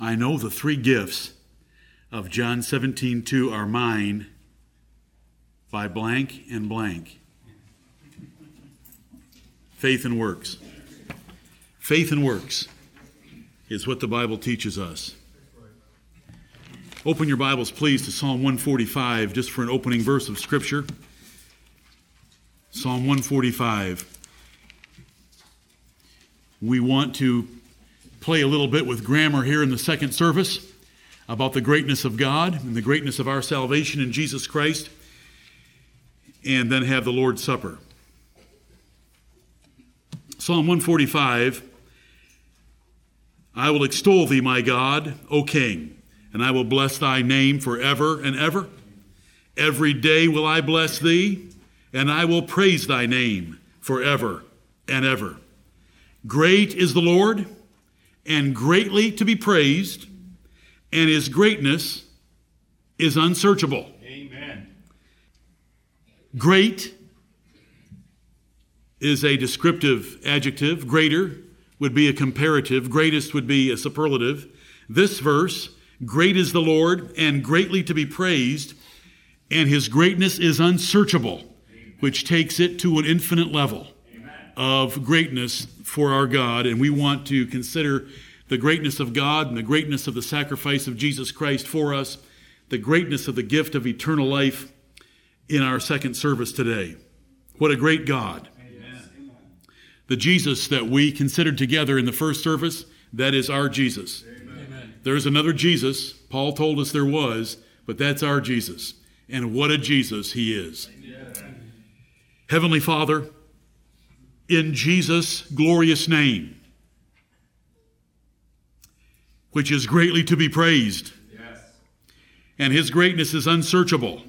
I know the three gifts of John 17 2 are mine by blank and blank faith and works. Faith and works is what the Bible teaches us. Open your Bibles, please, to Psalm 145, just for an opening verse of Scripture. Psalm 145. We want to play a little bit with grammar here in the second service about the greatness of God and the greatness of our salvation in Jesus Christ, and then have the Lord's Supper. Psalm 145 I will extol thee, my God, O King, and I will bless thy name forever and ever. Every day will I bless thee, and I will praise thy name forever and ever. Great is the Lord, and greatly to be praised, and his greatness is unsearchable. Amen. Great is a descriptive adjective. Greater would be a comparative. Greatest would be a superlative. This verse, great is the Lord and greatly to be praised, and his greatness is unsearchable, which takes it to an infinite level of greatness for our God. And we want to consider the greatness of God and the greatness of the sacrifice of Jesus Christ for us, the greatness of the gift of eternal life in our second service today. What a great God the Jesus that we considered together in the first service, that is our Jesus. Amen. There's another Jesus. Paul told us there was, but that's our Jesus. And what a Jesus he is. Amen. Heavenly Father, in Jesus' glorious name, which is greatly to be praised, yes. and his greatness is unsearchable.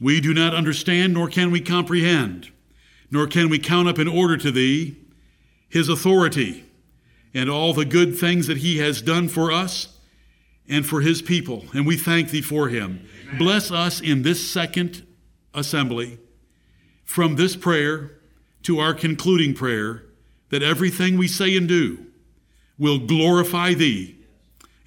We do not understand nor can we comprehend nor can we count up in order to thee his authority and all the good things that he has done for us and for his people. And we thank thee for him. Amen. Bless us in this second assembly from this prayer to our concluding prayer that everything we say and do will glorify thee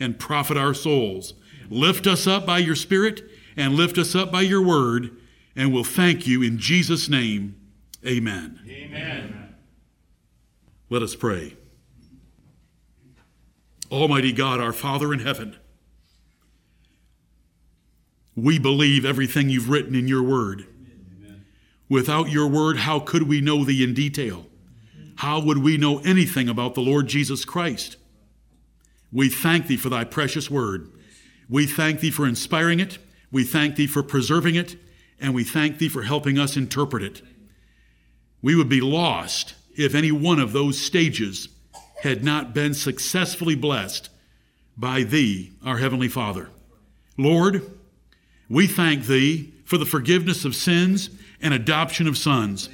and profit our souls. Lift us up by your Spirit and lift us up by your word, and we'll thank you in Jesus' name. Amen. Amen. Let us pray. Almighty God, our Father in heaven, we believe everything you've written in your word. Amen. Without your word, how could we know thee in detail? How would we know anything about the Lord Jesus Christ? We thank thee for thy precious word. We thank thee for inspiring it. We thank thee for preserving it. And we thank thee for helping us interpret it. We would be lost if any one of those stages had not been successfully blessed by Thee, our Heavenly Father. Lord, we thank Thee for the forgiveness of sins and adoption of sons.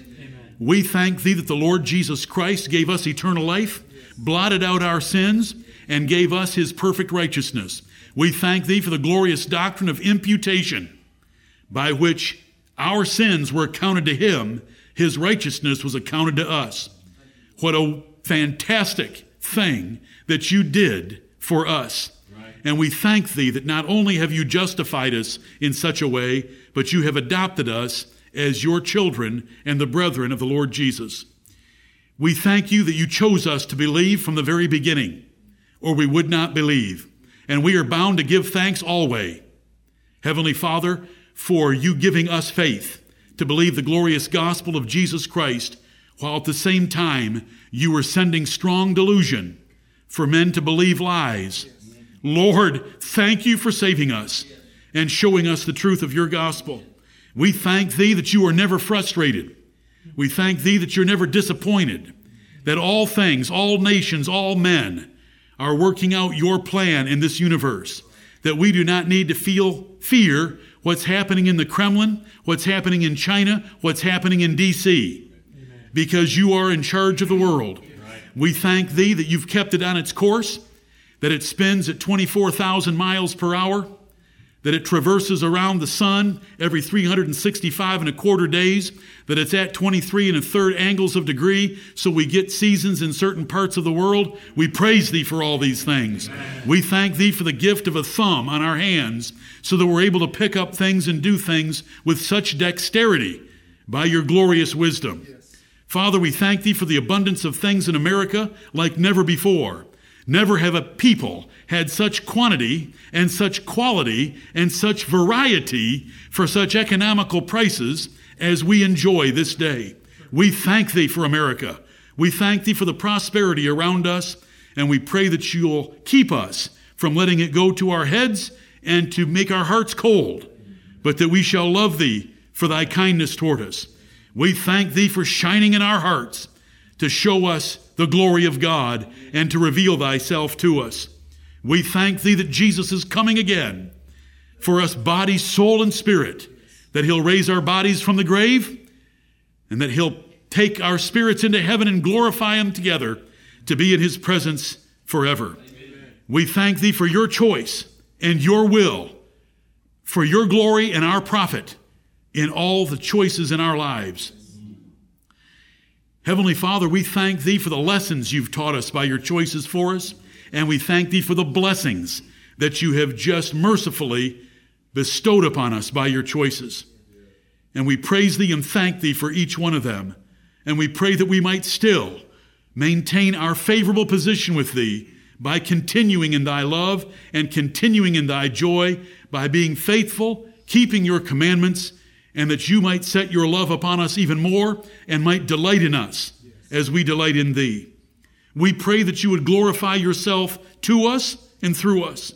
We thank Thee that the Lord Jesus Christ gave us eternal life, blotted out our sins, and gave us His perfect righteousness. We thank Thee for the glorious doctrine of imputation, by which our sins were accounted to Him his righteousness was accounted to us. What a fantastic thing that you did for us. Right. And we thank thee that not only have you justified us in such a way, but you have adopted us as your children and the brethren of the Lord Jesus. We thank you that you chose us to believe from the very beginning, or we would not believe. And we are bound to give thanks always. Heavenly Father, for you giving us faith to believe the glorious gospel of Jesus Christ, while at the same time you were sending strong delusion for men to believe lies. Lord, thank you for saving us and showing us the truth of your gospel. We thank thee that you are never frustrated. We thank thee that you're never disappointed, that all things, all nations, all men are working out your plan in this universe, that we do not need to feel fear what's happening in the Kremlin, what's happening in China, what's happening in D.C., because you are in charge of the world. We thank thee that you've kept it on its course, that it spins at 24,000 miles per hour, that it traverses around the sun every 365 and a quarter days, that it's at 23 and a third angles of degree, so we get seasons in certain parts of the world. We praise thee for all these things. Amen. We thank thee for the gift of a thumb on our hands, so that we're able to pick up things and do things with such dexterity by your glorious wisdom. Yes. Father, we thank thee for the abundance of things in America like never before. Never have a people had such quantity and such quality and such variety for such economical prices as we enjoy this day. We thank thee for America. We thank thee for the prosperity around us, and we pray that you'll keep us from letting it go to our heads and to make our hearts cold, but that we shall love thee for thy kindness toward us. We thank thee for shining in our hearts to show us the glory of God and to reveal thyself to us. We thank thee that Jesus is coming again for us, body, soul, and spirit, that he'll raise our bodies from the grave and that he'll take our spirits into heaven and glorify them together to be in his presence forever. Amen. We thank thee for your choice and your will, for your glory and our profit in all the choices in our lives. Heavenly Father, we thank Thee for the lessons you've taught us by your choices for us, and we thank Thee for the blessings that you have just mercifully bestowed upon us by your choices. And we praise Thee and thank Thee for each one of them. And we pray that we might still maintain our favorable position with Thee by continuing in Thy love and continuing in Thy joy, by being faithful, keeping your commandments, and that you might set your love upon us even more and might delight in us as we delight in thee. We pray that you would glorify yourself to us and through us.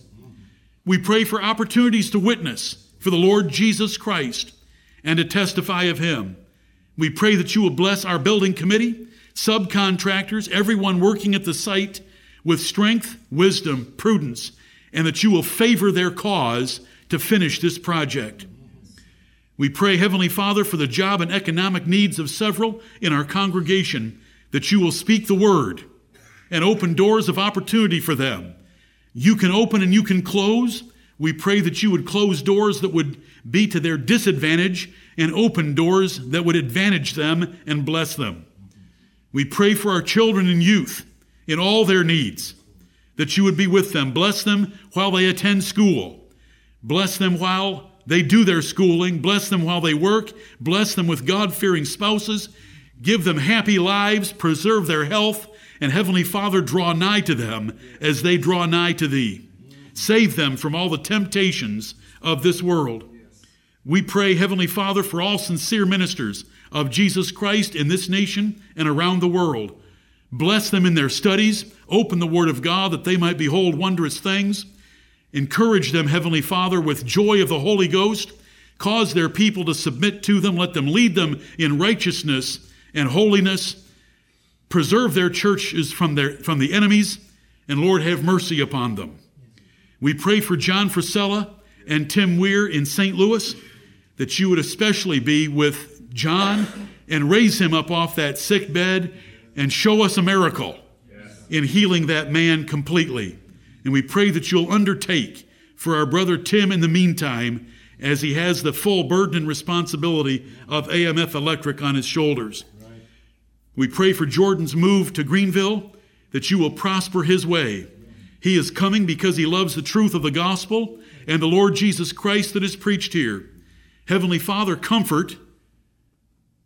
We pray for opportunities to witness for the Lord Jesus Christ and to testify of him. We pray that you will bless our building committee, subcontractors, everyone working at the site with strength, wisdom, prudence, and that you will favor their cause to finish this project. We pray, Heavenly Father, for the job and economic needs of several in our congregation, that you will speak the word and open doors of opportunity for them. You can open and you can close. We pray that you would close doors that would be to their disadvantage and open doors that would advantage them and bless them. We pray for our children and youth in all their needs, that you would be with them. Bless them while they attend school. Bless them while they do their schooling. Bless them while they work. Bless them with God fearing spouses. Give them happy lives. Preserve their health. And Heavenly Father, draw nigh to them as they draw nigh to Thee. Save them from all the temptations of this world. We pray, Heavenly Father, for all sincere ministers of Jesus Christ in this nation and around the world. Bless them in their studies. Open the Word of God that they might behold wondrous things. Encourage them, Heavenly Father, with joy of the Holy Ghost. Cause their people to submit to them. Let them lead them in righteousness and holiness. Preserve their churches from, their, from the enemies. And Lord, have mercy upon them. We pray for John Frisella and Tim Weir in St. Louis that you would especially be with John and raise him up off that sick bed and show us a miracle in healing that man completely. And we pray that you'll undertake for our brother Tim in the meantime as he has the full burden and responsibility of AMF Electric on his shoulders. Right. We pray for Jordan's move to Greenville that you will prosper his way. He is coming because he loves the truth of the gospel and the Lord Jesus Christ that is preached here. Heavenly Father, comfort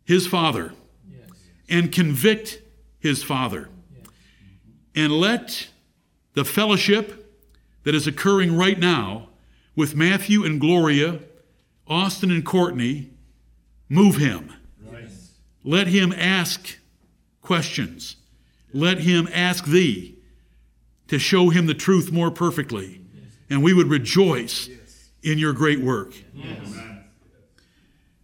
his father yes. and convict his father. Yes. And let the fellowship that is occurring right now with Matthew and Gloria, Austin and Courtney, move him. Right. Let him ask questions. Let him ask thee to show him the truth more perfectly. And we would rejoice in your great work. Yes.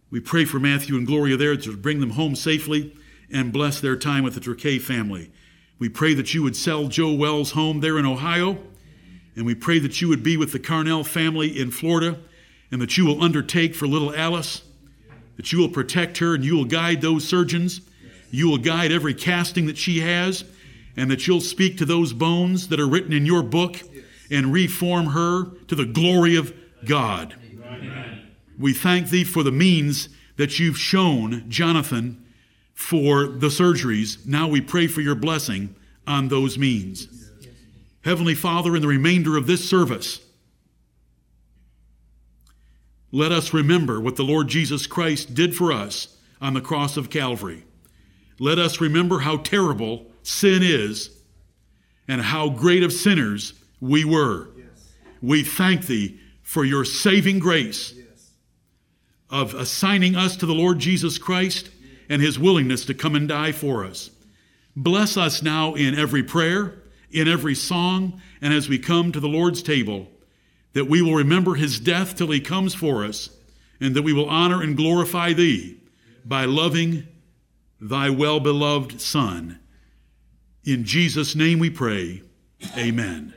We pray for Matthew and Gloria there to bring them home safely and bless their time with the Traquet family. We pray that you would sell Joe Wells' home there in Ohio. And we pray that you would be with the Carnell family in Florida and that you will undertake for little Alice, that you will protect her and you will guide those surgeons. You will guide every casting that she has, and that you'll speak to those bones that are written in your book and reform her to the glory of, God. We thank thee for the means that you've shown Jonathan for the surgeries. Now we pray for your blessing on those means. Heavenly Father, in the remainder of this service, let us remember what the Lord Jesus Christ did for us on the cross of Calvary. Let us remember how terrible sin is and how great of sinners we were. We thank thee for your saving grace of assigning us to the Lord Jesus Christ and his willingness to come and die for us. Bless us now in every prayer, in every song, and as we come to the Lord's table, that we will remember his death till he comes for us, and that we will honor and glorify thee by loving thy well beloved Son. In Jesus' name we pray. Amen.